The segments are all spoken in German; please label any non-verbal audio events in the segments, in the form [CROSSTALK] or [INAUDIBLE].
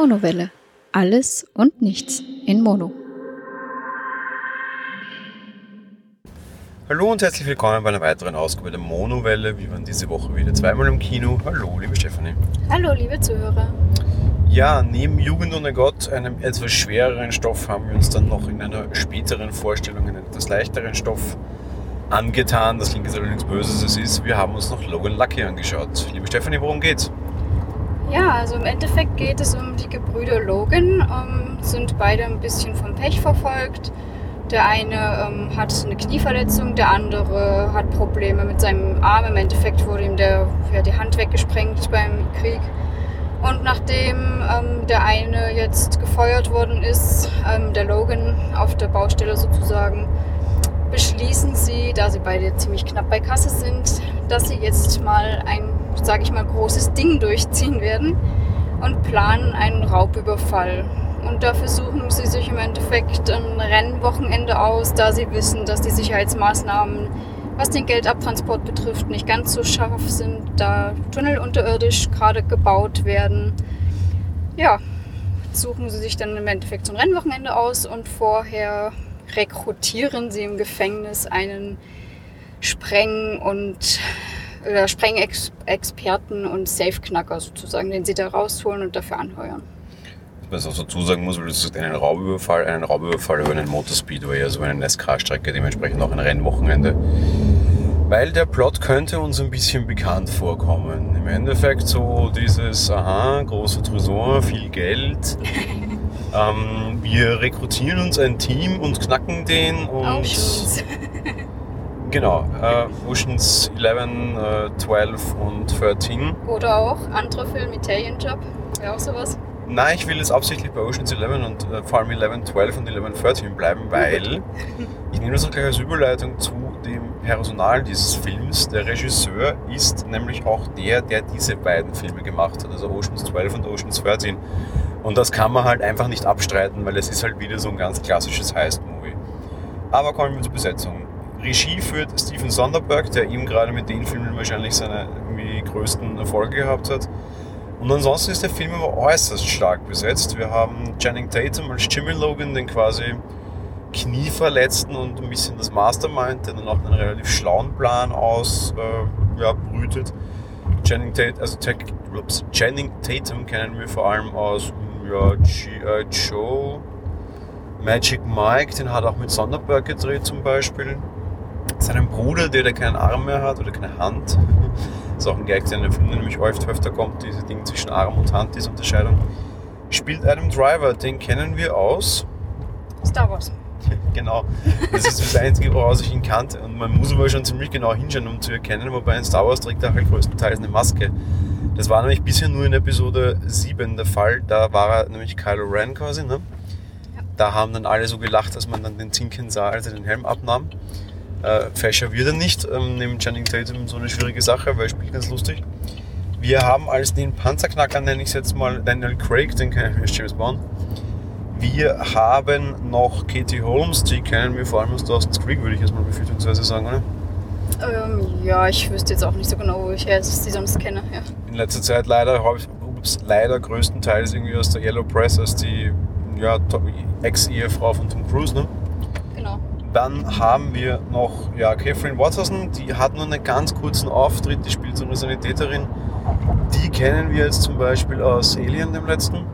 Monowelle. Alles und nichts in Mono. Hallo und herzlich willkommen bei einer weiteren Ausgabe der Monowelle. Wir waren diese Woche wieder zweimal im Kino. Hallo, liebe Stefanie. Hallo, liebe Zuhörer. Ja, neben Jugend ohne Gott, einem etwas schwereren Stoff, haben wir uns dann noch in einer späteren Vorstellung einen etwas leichteren Stoff angetan. Das klingt jetzt allerdings böse, als es ist. Wir haben uns noch Logan Lucky angeschaut. Liebe Stefanie, worum geht's? Ja, also im Endeffekt geht es um die Gebrüder Logan. Ähm, sind beide ein bisschen vom Pech verfolgt. Der eine ähm, hat eine Knieverletzung, der andere hat Probleme mit seinem Arm. Im Endeffekt wurde ihm der, ja, die Hand weggesprengt beim Krieg. Und nachdem ähm, der eine jetzt gefeuert worden ist, ähm, der Logan auf der Baustelle sozusagen, beschließen sie, da sie beide ziemlich knapp bei Kasse sind, dass sie jetzt mal ein, sage ich mal, großes Ding durchziehen werden und planen einen Raubüberfall. Und dafür suchen sie sich im Endeffekt ein Rennwochenende aus, da sie wissen, dass die Sicherheitsmaßnahmen, was den Geldabtransport betrifft, nicht ganz so scharf sind, da Tunnel unterirdisch gerade gebaut werden. Ja, suchen sie sich dann im Endeffekt so ein Rennwochenende aus und vorher rekrutieren sie im Gefängnis einen Spreng- und oder Sprengexperten und Safeknacker sozusagen, den sie da rausholen und dafür anheuern. Was ich auch dazu sagen muss, weil du sagst, einen Raubüberfall, einen Raubüberfall über einen Motorspeedway, also eine NASCAR-Strecke, dementsprechend auch ein Rennwochenende. Weil der Plot könnte uns ein bisschen bekannt vorkommen. Im Endeffekt so dieses, aha, großer Tresor, viel Geld. [LAUGHS] ähm, wir rekrutieren uns ein Team und knacken den und... Genau, äh, Oceans 11, äh, 12 und 13. Oder auch andere Filme, Italian Job, wäre auch sowas. Nein, ich will jetzt absichtlich bei Oceans 11 und äh, vor allem 11, 12 und 11, 13 bleiben, weil [LAUGHS] ich nehme das auch gleich als Überleitung zu dem Personal dieses Films. Der Regisseur ist nämlich auch der, der diese beiden Filme gemacht hat, also Oceans 12 und Oceans 13. Und das kann man halt einfach nicht abstreiten, weil es ist halt wieder so ein ganz klassisches Heist-Movie. Aber kommen wir zur Besetzung. Regie führt Steven Sonderberg, der ihm gerade mit den Filmen wahrscheinlich seine größten Erfolge gehabt hat. Und ansonsten ist der Film aber äußerst stark besetzt. Wir haben Channing Tatum als Jimmy Logan, den quasi Knieverletzten und ein bisschen das Mastermind, der dann auch einen relativ schlauen Plan ausbrütet. Äh, ja. Channing, Tate, also Channing Tatum kennen wir vor allem aus ja, G.I. Joe, Magic Mike, den hat auch mit Sonderberg gedreht zum Beispiel. Seinen Bruder, der, der keinen Arm mehr hat oder keine Hand. Das ist auch ein Gag, der nämlich oft öfter kommt, diese Ding zwischen Arm und Hand, diese Unterscheidung. Spielt Adam Driver, den kennen wir aus. Star Wars. [LAUGHS] genau. Das ist das Einzige, woraus ich ihn kannte. Und man muss aber schon ziemlich genau hinschauen, um zu erkennen, wobei in Star Wars trägt er halt größtenteils eine Maske. Das war nämlich bisher nur in Episode 7 der Fall. Da war er nämlich Kylo Ren quasi. Ne? Da haben dann alle so gelacht, dass man dann den Zinken sah, als er den Helm abnahm. Äh, fescher wird er nicht, ähm, neben Channing Tatum so eine schwierige Sache, weil er spielt ganz lustig. Wir haben als den Panzerknacker, nenne ich es jetzt mal, Daniel Craig, den kennen wir als James Bond. Wir haben noch Katie Holmes, die kennen wir vor allem aus Dawson's Creek, würde ich jetzt mal befürchtungsweise sagen, oder? Ähm, ja, ich wüsste jetzt auch nicht so genau, wo ich her sie sonst kenne. Ja. In letzter Zeit leider, ups, leider größtenteils irgendwie aus der Yellow Press, als die ja, Ex-Ehefrau von Tom Cruise, ne? Dann haben wir noch ja, Catherine Watterson, die hat nur einen ganz kurzen Auftritt, die spielt so eine Sanitäterin. Die kennen wir jetzt zum Beispiel aus Alien, dem letzten.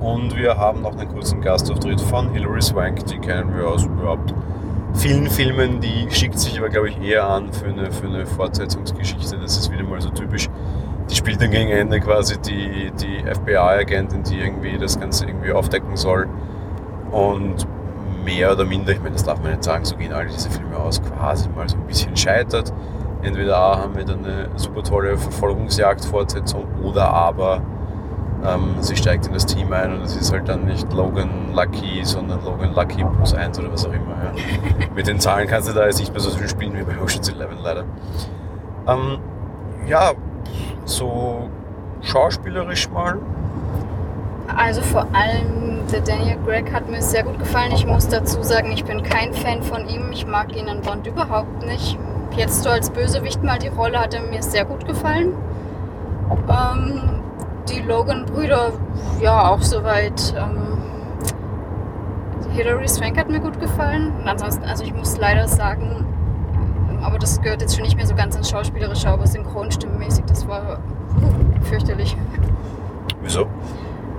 Und wir haben noch einen kurzen Gastauftritt von Hilary Swank, die kennen wir aus überhaupt vielen Filmen. Die schickt sich aber, glaube ich, eher an für eine, für eine Fortsetzungsgeschichte. Das ist wieder mal so typisch. Die spielt dann gegen Ende quasi die, die FBI-Agentin, die irgendwie das Ganze irgendwie aufdecken soll. Und mehr oder minder, ich meine, das darf man nicht sagen, so gehen all diese Filme aus, quasi mal so ein bisschen scheitert. Entweder A, haben wir dann eine super tolle Verfolgungsjagd-Fortsetzung oder aber ähm, sie steigt in das Team ein und es ist halt dann nicht Logan Lucky, sondern Logan Lucky plus 1 oder was auch immer. Ja. [LAUGHS] Mit den Zahlen kannst du da jetzt nicht mehr so viel spielen wie bei Ocean's 11 leider. Ähm, ja, so schauspielerisch mal. Also vor allem der Daniel Gregg hat mir sehr gut gefallen. Ich muss dazu sagen, ich bin kein Fan von ihm. Ich mag ihn in Bond überhaupt nicht. Jetzt so als Bösewicht mal die Rolle hat er mir sehr gut gefallen. Ähm, die Logan-Brüder, ja, auch soweit. Ähm, Hilary Swank hat mir gut gefallen. Und ansonsten, also ich muss leider sagen, aber das gehört jetzt schon nicht mehr so ganz ins Schauspielerische, aber synchronstimmenmäßig, das war fürchterlich. Wieso?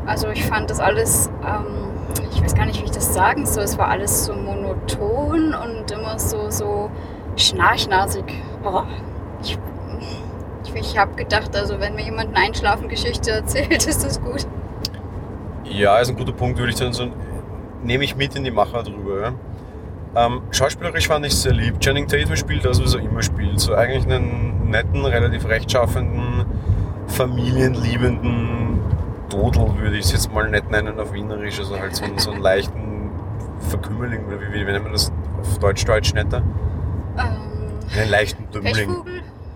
Also ich fand das alles, ähm, ich weiß gar nicht, wie ich das sagen soll, es war alles so monoton und immer so, so schnarchnasig. Oh, ich ich, ich habe gedacht, also wenn mir jemand eine Einschlafen-Geschichte erzählt, [LAUGHS] ist das gut. Ja, ist ein guter Punkt, würde ich dann so, nehme ich mit in die Macher drüber. Ähm, schauspielerisch fand ich sehr lieb. Channing Tatum spielt das, was er immer spielt. So eigentlich einen netten, relativ rechtschaffenden, familienliebenden Dodel, würde ich es jetzt mal nicht nennen auf Wienerisch. Also halt so, einen, so einen leichten Verkümmerling, oder wie, wie nennt man das auf Deutsch-Deutsch netter? Ähm, einen leichten Dümmling.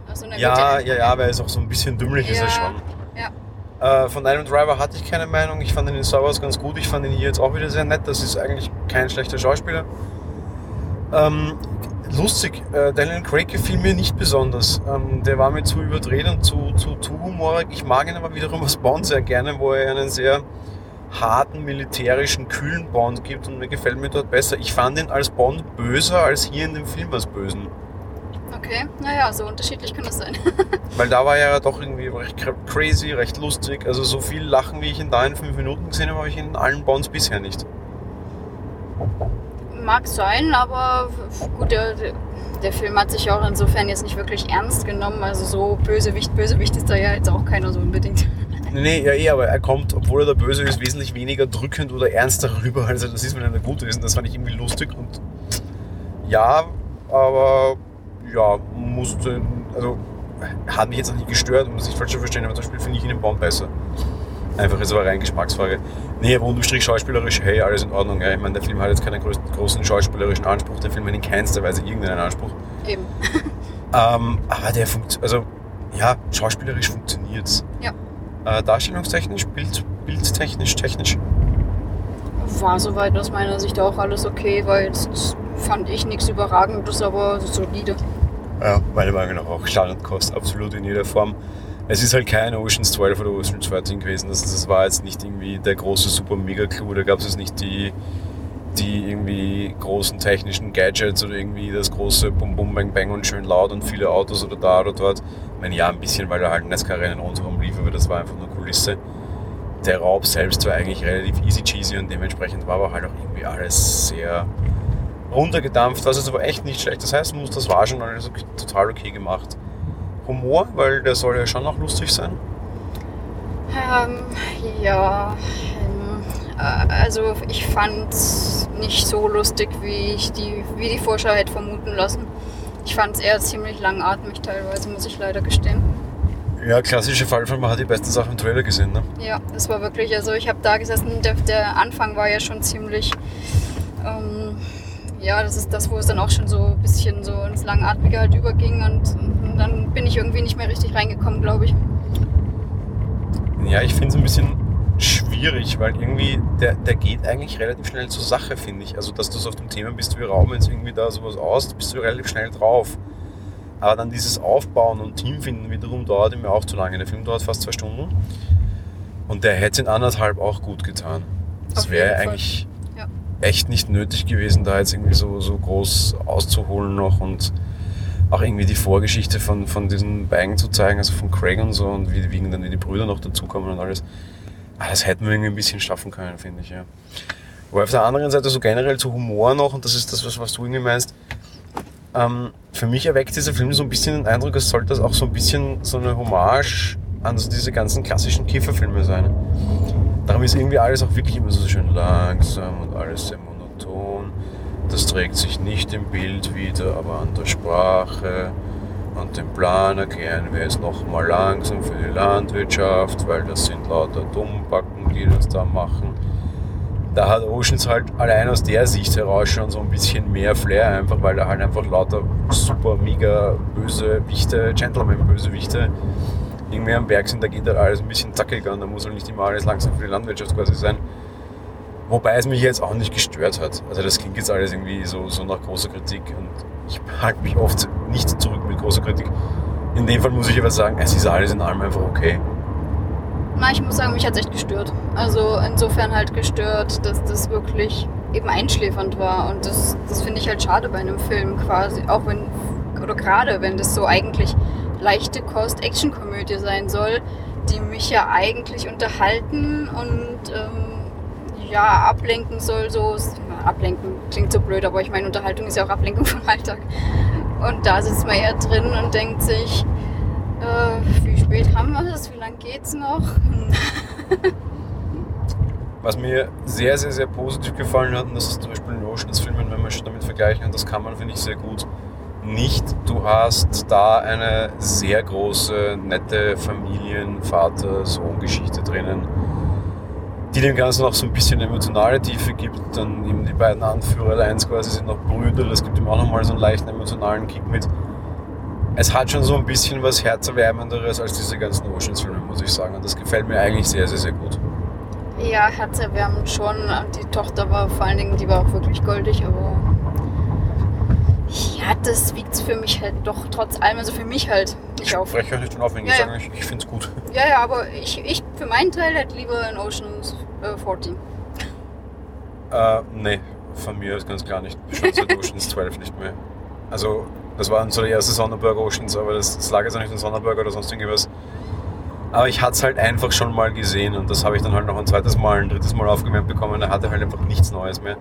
Also Ja, ja, ja, weil es auch so ein bisschen dümmlich ist Ja. er schon. Ja. Äh, von Adam Driver hatte ich keine Meinung. Ich fand ihn in Star Wars ganz gut. Ich fand ihn hier jetzt auch wieder sehr nett. Das ist eigentlich kein schlechter Schauspieler. Ähm, lustig, äh, Daniel Craig gefiel mir nicht besonders. Ähm, der war mir zu überdreht und zu, zu, zu humorig. Ich mag ihn aber wiederum als Bond sehr gerne, wo er einen sehr harten, militärischen, kühlen Bond gibt und mir gefällt mir dort besser. Ich fand ihn als Bond böser als hier in dem Film als Bösen. Okay, naja, so unterschiedlich kann das sein. [LAUGHS] Weil da war er ja doch irgendwie recht cra- crazy, recht lustig. Also so viel Lachen, wie ich ihn da in fünf Minuten gesehen habe, habe ich in allen Bonds bisher nicht. Mag sein, aber gut, der, der Film hat sich auch insofern jetzt nicht wirklich ernst genommen. Also so Bösewicht, Bösewicht ist da ja jetzt auch keiner so unbedingt. [LAUGHS] Nee, nee, ja eh, aber er kommt, obwohl er der Böse ist, wesentlich weniger drückend oder ernster rüber, als er das ist, wenn er der Gute ist. Und das fand ich irgendwie lustig und ja, aber ja, musste, also hat mich jetzt auch nicht gestört, es nicht falsch verstehen, aber zum Beispiel finde ich ihn im Bond besser. Einfach ist aber rein Geschmacksfrage. Nee, aber unterm Strich schauspielerisch, hey, alles in Ordnung. Ja. Ich meine, der Film hat jetzt keinen großen, schauspielerischen Anspruch, der Film hat in keinster Weise irgendeinen Anspruch. Eben. [LAUGHS] Ähm, aber der funktioniert, also ja, schauspielerisch funktioniert's. Ja. Äh, darstellungstechnisch, Bild, bildtechnisch, technisch. War soweit aus meiner Sicht auch alles okay, weil jetzt fand ich nichts Überragendes, aber solide. Ja, meiner Meinung nach auch Standardkost, absolut in jeder Form. Es ist halt kein Oceans 12 oder Oceans 13 gewesen. Das, das war jetzt nicht irgendwie der große super mega Clou. Da gab es jetzt nicht die, die irgendwie großen technischen Gadgets oder irgendwie das große Bum Bum Bang Bang und schön laut und viele Autos oder da oder dort. Ich meine, ja, ein bisschen, weil da halt NASCAR-Rennen rundherum lief, aber das war einfach nur Kulisse. Der Raub selbst war eigentlich relativ easy cheesy und dementsprechend war aber halt auch irgendwie alles sehr runtergedampft, was jetzt aber echt nicht schlecht. Das heißt, das war schon alles total okay gemacht. Humor, weil der soll ja schon auch lustig sein. Ähm, ja, ähm, äh, also ich fand nicht so lustig, wie ich die, wie die Vorschau hätte vermuten lassen. Ich fand es eher ziemlich langatmig teilweise, muss ich leider gestehen. Ja, klassische Fallfall, man hat die besten Sachen im Trailer gesehen. Ne? Ja, das war wirklich, also ich habe da gesessen, der, der Anfang war ja schon ziemlich, ähm, ja, das ist das, wo es dann auch schon so ein bisschen so ins Langatmige halt überging und, und dann bin ich irgendwie nicht mehr richtig reingekommen, glaube ich. Ja, ich finde es ein bisschen schwierig, weil irgendwie der, der geht eigentlich relativ schnell zur Sache, finde ich. Also, dass du so auf dem Thema bist, wir rauben jetzt irgendwie da sowas aus, bist du relativ schnell drauf. Aber dann dieses Aufbauen und Teamfinden wiederum dauert ja auch zu lange. Der Film dauert fast zwei Stunden. Und der hätte in anderthalb auch gut getan. Das wäre eigentlich Ja. echt nicht nötig gewesen, da jetzt irgendwie so, so groß auszuholen noch und auch irgendwie die Vorgeschichte von, von diesem Bang zu zeigen, also von Craig und so und wie, wie dann die Brüder noch dazukommen und alles. Ah, Das hätten wir irgendwie ein bisschen schaffen können, finde ich, ja. Aber auf der anderen Seite so generell zu Humor noch, und das ist das, was, was du irgendwie meinst, ähm, für mich erweckt dieser Film so ein bisschen den Eindruck, es sollte das auch so ein bisschen so eine Hommage an so diese ganzen klassischen Kieferfilme sein. Darum ist irgendwie alles auch wirklich immer so schön langsam und alles sehr. Das trägt sich nicht im Bild wieder, aber an der Sprache. Und den Plan erklären wir jetzt nochmal langsam für die Landwirtschaft, weil das sind lauter Dummbacken, die das da machen. Da hat Oceans halt allein aus der Sicht heraus schon so ein bisschen mehr Flair, einfach weil da halt einfach lauter super mega böse Wichte, Gentleman-Bösewichte irgendwie am Berg sind, da geht halt alles ein bisschen zackiger und da muss halt nicht immer alles langsam für die Landwirtschaft quasi sein. Wobei es mich jetzt auch nicht gestört hat. Also das klingt jetzt alles irgendwie so, so nach großer Kritik und ich halte mich oft nicht zurück mit großer Kritik. In dem Fall muss ich aber sagen, es ist alles in allem einfach okay. Na, ich muss sagen, mich hat es echt gestört. Also insofern halt gestört, dass das wirklich eben einschläfernd war. Und das, das finde ich halt schade bei einem Film quasi. Auch wenn, oder gerade wenn das so eigentlich leichte Kost-Action-Komödie sein soll, die mich ja eigentlich unterhalten und ähm, ja, ablenken soll. So, ablenken klingt so blöd, aber ich meine, Unterhaltung ist ja auch Ablenkung [LAUGHS] vom Alltag. Und da sitzt man eher drin und denkt sich, äh, wie spät haben wir das? Wie lange geht's noch? [LAUGHS] Was mir sehr, sehr, sehr positiv gefallen hat, und das ist zum Beispiel in Oceans-Filmen, wenn wir schon damit vergleichen, und das kann man, finde ich, sehr gut, nicht. Du hast da eine sehr große, nette Familien-, Vater-, Sohn-Geschichte drinnen, die dem Ganzen auch so ein bisschen emotionale Tiefe gibt. Dann eben die beiden Anführer, eins quasi sind noch Brüder, das gibt ihm auch nochmal so einen leichten emotionalen Kick mit. Es hat schon so ein bisschen was Herzerwärmenderes als diese ganzen Oceans-Filme, muss ich sagen. Und das gefällt mir eigentlich sehr, sehr, sehr gut. Ja, herzerwärmend schon. Die Tochter war vor allen Dingen, die war auch wirklich goldig, aber ja, das wiegt für mich halt doch trotz allem, also für mich halt nicht auf. Ich spreche euch nicht auf, wenn ich ja, sage, ich, ich finde es gut. Ja, ja, aber ich, ich für meinen Teil hätte lieber in Oceans äh, 14. Äh, nee, von mir ist ganz klar nicht. Schon seit Oceans [LAUGHS] 12 nicht mehr. Also, das waren so die erste Sonderburger Oceans, aber das, das lag jetzt auch nicht in Sonderburger oder sonst irgendwas. Aber ich hatte es halt einfach schon mal gesehen und das habe ich dann halt noch ein zweites Mal, ein drittes Mal aufgemerkt bekommen. Er hatte halt einfach nichts Neues mehr.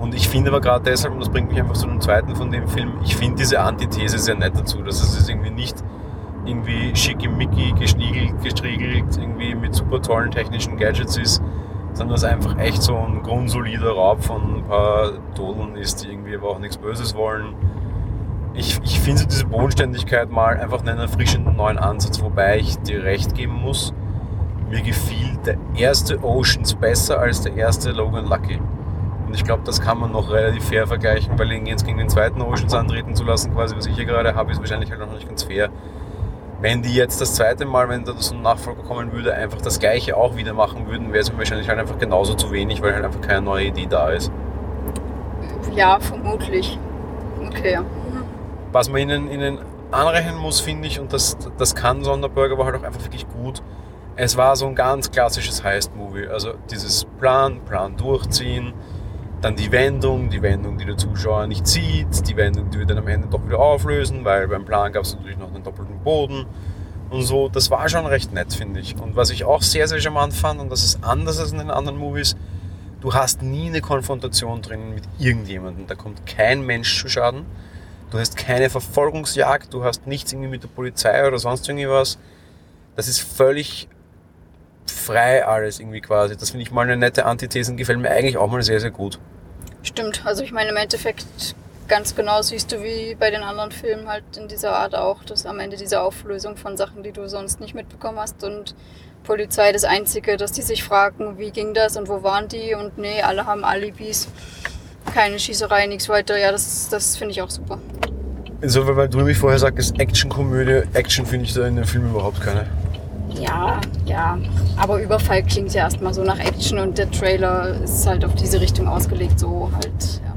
Und ich finde aber gerade deshalb, und das bringt mich einfach zu einem zweiten von dem Film, ich finde diese Antithese sehr nett dazu, dass es irgendwie nicht irgendwie schickimicki, geschniegelt, gestriegelt, irgendwie mit super tollen technischen Gadgets ist, sondern dass es einfach echt so ein grundsolider Raub von ein paar Todeln ist, die irgendwie aber auch nichts Böses wollen. Ich, ich finde diese Bodenständigkeit mal einfach einen erfrischenden neuen Ansatz, wobei ich dir recht geben muss, mir gefiel der erste Oceans besser als der erste Logan Lucky. Und ich glaube, das kann man noch relativ fair vergleichen, weil ihn jetzt gegen den zweiten Oceans antreten zu lassen, quasi was ich hier gerade habe, ist wahrscheinlich halt noch nicht ganz fair. Wenn die jetzt das zweite Mal, wenn da so ein Nachfolger kommen würde, einfach das gleiche auch wieder machen würden, wäre es wahrscheinlich halt einfach genauso zu wenig, weil halt einfach keine neue Idee da ist. Ja, vermutlich. Okay. Was man ihnen, ihnen anrechnen muss, finde ich, und das, das kann Sonderburger aber halt auch einfach wirklich gut. Es war so ein ganz klassisches Heist-Movie. Also dieses Plan, Plan durchziehen, dann die Wendung, die Wendung, die der Zuschauer nicht sieht, die Wendung, die wir dann am Ende doch wieder auflösen, weil beim Plan gab es natürlich noch einen doppelten Boden und so. Das war schon recht nett, finde ich. Und was ich auch sehr, sehr charmant fand, und das ist anders als in den anderen Movies, du hast nie eine Konfrontation drin mit irgendjemandem. Da kommt kein Mensch zu Schaden. Du hast keine Verfolgungsjagd, du hast nichts irgendwie mit der Polizei oder sonst irgendwas. Das ist völlig frei alles irgendwie quasi. Das finde ich mal eine nette Antithese und gefällt mir eigentlich auch mal sehr, sehr gut. Stimmt, also ich meine im Endeffekt ganz genau siehst du wie bei den anderen Filmen halt in dieser Art auch, dass am Ende diese Auflösung von Sachen, die du sonst nicht mitbekommen hast und Polizei das Einzige, dass die sich fragen, wie ging das und wo waren die und nee, alle haben Alibis, keine Schießerei, nichts weiter. Ja, das, das finde ich auch super. Insofern, weil du nämlich vorher sagst, Action-Komödie, Action finde ich da in dem Film überhaupt keine. Ja, ja. Aber Überfall klingt ja erstmal so nach Action und der Trailer ist halt auf diese Richtung ausgelegt, so halt, ja.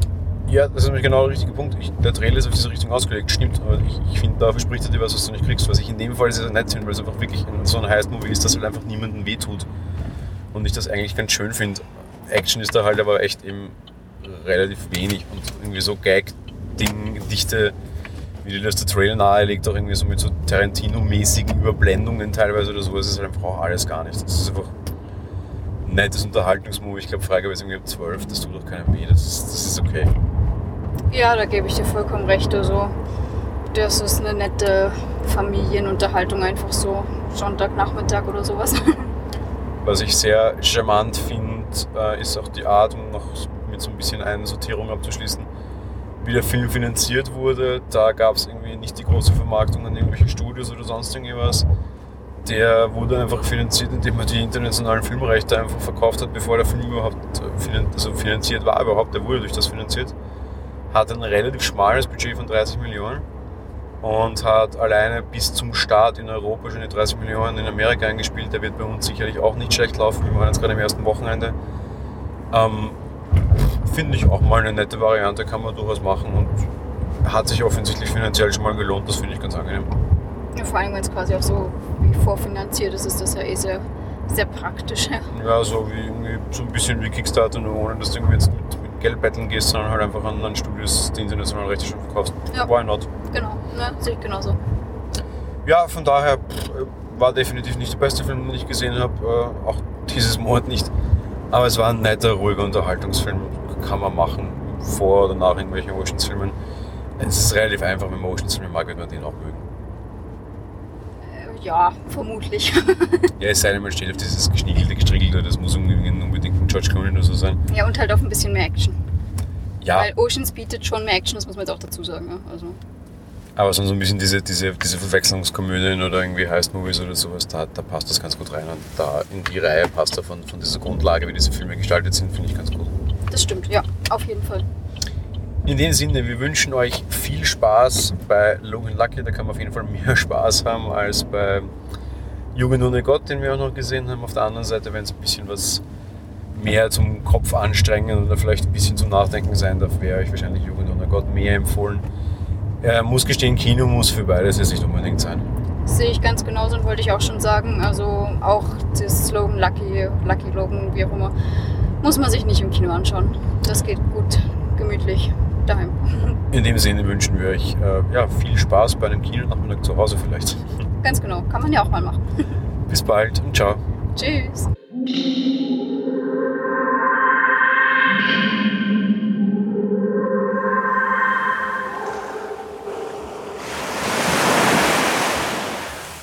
Ja, das ist nämlich genau der richtige Punkt. Ich, der Trailer ist auf diese Richtung ausgelegt, stimmt. Aber ich, ich finde, da verspricht er dir was, was du nicht kriegst. Was ich in dem Fall sehr nett finde, weil es einfach wirklich so ein Heist-Movie ist, dass halt einfach niemandem wehtut. Und ich das eigentlich ganz schön finde. Action ist da halt aber echt eben relativ wenig und irgendwie so Gag-Ding, dichte wie dir das der Trailer nahelegt, auch irgendwie so mit so Tarantino-mäßigen Überblendungen teilweise oder so, das ist halt einfach auch alles gar nicht. Das ist einfach ein nettes Unterhaltungsmovie. Ich glaube, Freigabe ist irgendwie ab 12, das tut auch keinem weh, das ist, das ist okay. Ja, da gebe ich dir vollkommen recht. Also, das ist eine nette Familienunterhaltung, einfach so Sonntagnachmittag oder sowas. [LAUGHS] Was ich sehr charmant finde, äh, ist auch die Art, um noch mit so ein bisschen Einsortierung abzuschließen wie der Film finanziert wurde. Da gab es irgendwie nicht die große Vermarktung an irgendwelchen Studios oder sonst irgendwas. Der wurde einfach finanziert, indem er die internationalen Filmrechte einfach verkauft hat, bevor der Film überhaupt äh, also finanziert war. Überhaupt, der wurde durch das finanziert. Hat ein relativ schmales Budget von 30 Millionen und hat alleine bis zum Start in Europa schon die 30 Millionen in Amerika eingespielt. Der wird bei uns sicherlich auch nicht schlecht laufen. Wir waren jetzt gerade im ersten Wochenende. Ähm, finde ich auch mal eine nette Variante, kann man durchaus machen und hat sich offensichtlich finanziell schon mal gelohnt, das finde ich ganz angenehm. Ja, vor allem, wenn es quasi auch so, wie vorfinanziert ist, ist das ja eh sehr, sehr praktisch. Ja. Ja, so wie so ein bisschen wie Kickstarter, nur ohne dass du irgendwie jetzt mit, mit Geld betteln gehst, sondern halt einfach an, an Studios die internationalen Rechte schon verkaufst. Ja. Why not? Genau, ne? sehe ich genauso. Ja, von daher pff, war definitiv nicht der beste Film, den ich gesehen habe. Äh, auch dieses Monat nicht. Aber es war ein netter, ruhiger Unterhaltungsfilm. Kann man machen, vor oder nach irgendwelchen Oceans-Filmen. Es ist relativ einfach, wenn man Oceans-Filme mag, wird man den auch mögen. Äh, Ja, vermutlich. [LAUGHS] Ja, es sei denn, man steht auf dieses geschniegelte, gestriegelte, das muss unbedingt ein George Clooney oder so sein. ja, und halt auf ein bisschen mehr Action. Ja, Weil Oceans bietet schon mehr Action, das muss man jetzt auch dazu sagen. Ja? Also, aber so ein bisschen diese, diese, diese Verwechslungskomödien oder irgendwie Heist-Movies oder sowas, da, da passt das ganz gut rein. Und da in die Reihe passt er von, von dieser Grundlage, wie diese Filme gestaltet sind, finde ich ganz gut. Das stimmt, ja, auf jeden Fall. In dem Sinne, wir wünschen euch viel Spaß bei Logan Lucky. Da kann man auf jeden Fall mehr [LAUGHS] Spaß haben als bei Jugend ohne Gott, den wir auch noch gesehen haben. Auf der anderen Seite, wenn es ein bisschen was mehr zum Kopf anstrengen oder vielleicht ein bisschen zum Nachdenken sein darf, wäre euch wahrscheinlich Jugend ohne Gott mehr empfohlen. Er muss gestehen, Kino muss für beides jetzt nicht unbedingt sein. Sehe ich ganz genauso und wollte ich auch schon sagen. Also auch das Slogan Lucky, Lucky Logan, wie auch immer, muss man sich nicht im Kino anschauen. Das geht gut, gemütlich daheim. In dem Sinne wünschen wir euch äh, ja, viel Spaß bei einem Kinonachmittag zu Hause vielleicht. Ganz genau, kann man ja auch mal machen. [LAUGHS] Bis bald und ciao. Tschüss.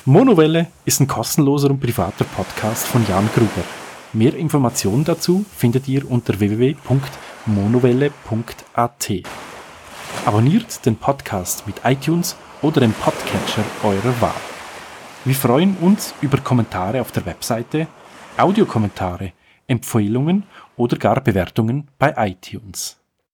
Monowelle ist ein kostenloser und privater Podcast von Jan Gruber. Mehr Informationen dazu findet ihr unter www.monowelle.at. Abonniert den Podcast mit iTunes oder dem Podcatcher eurer Wahl. Wir freuen uns über Kommentare auf der Webseite, Audiokommentare, Empfehlungen oder gar Bewertungen bei iTunes.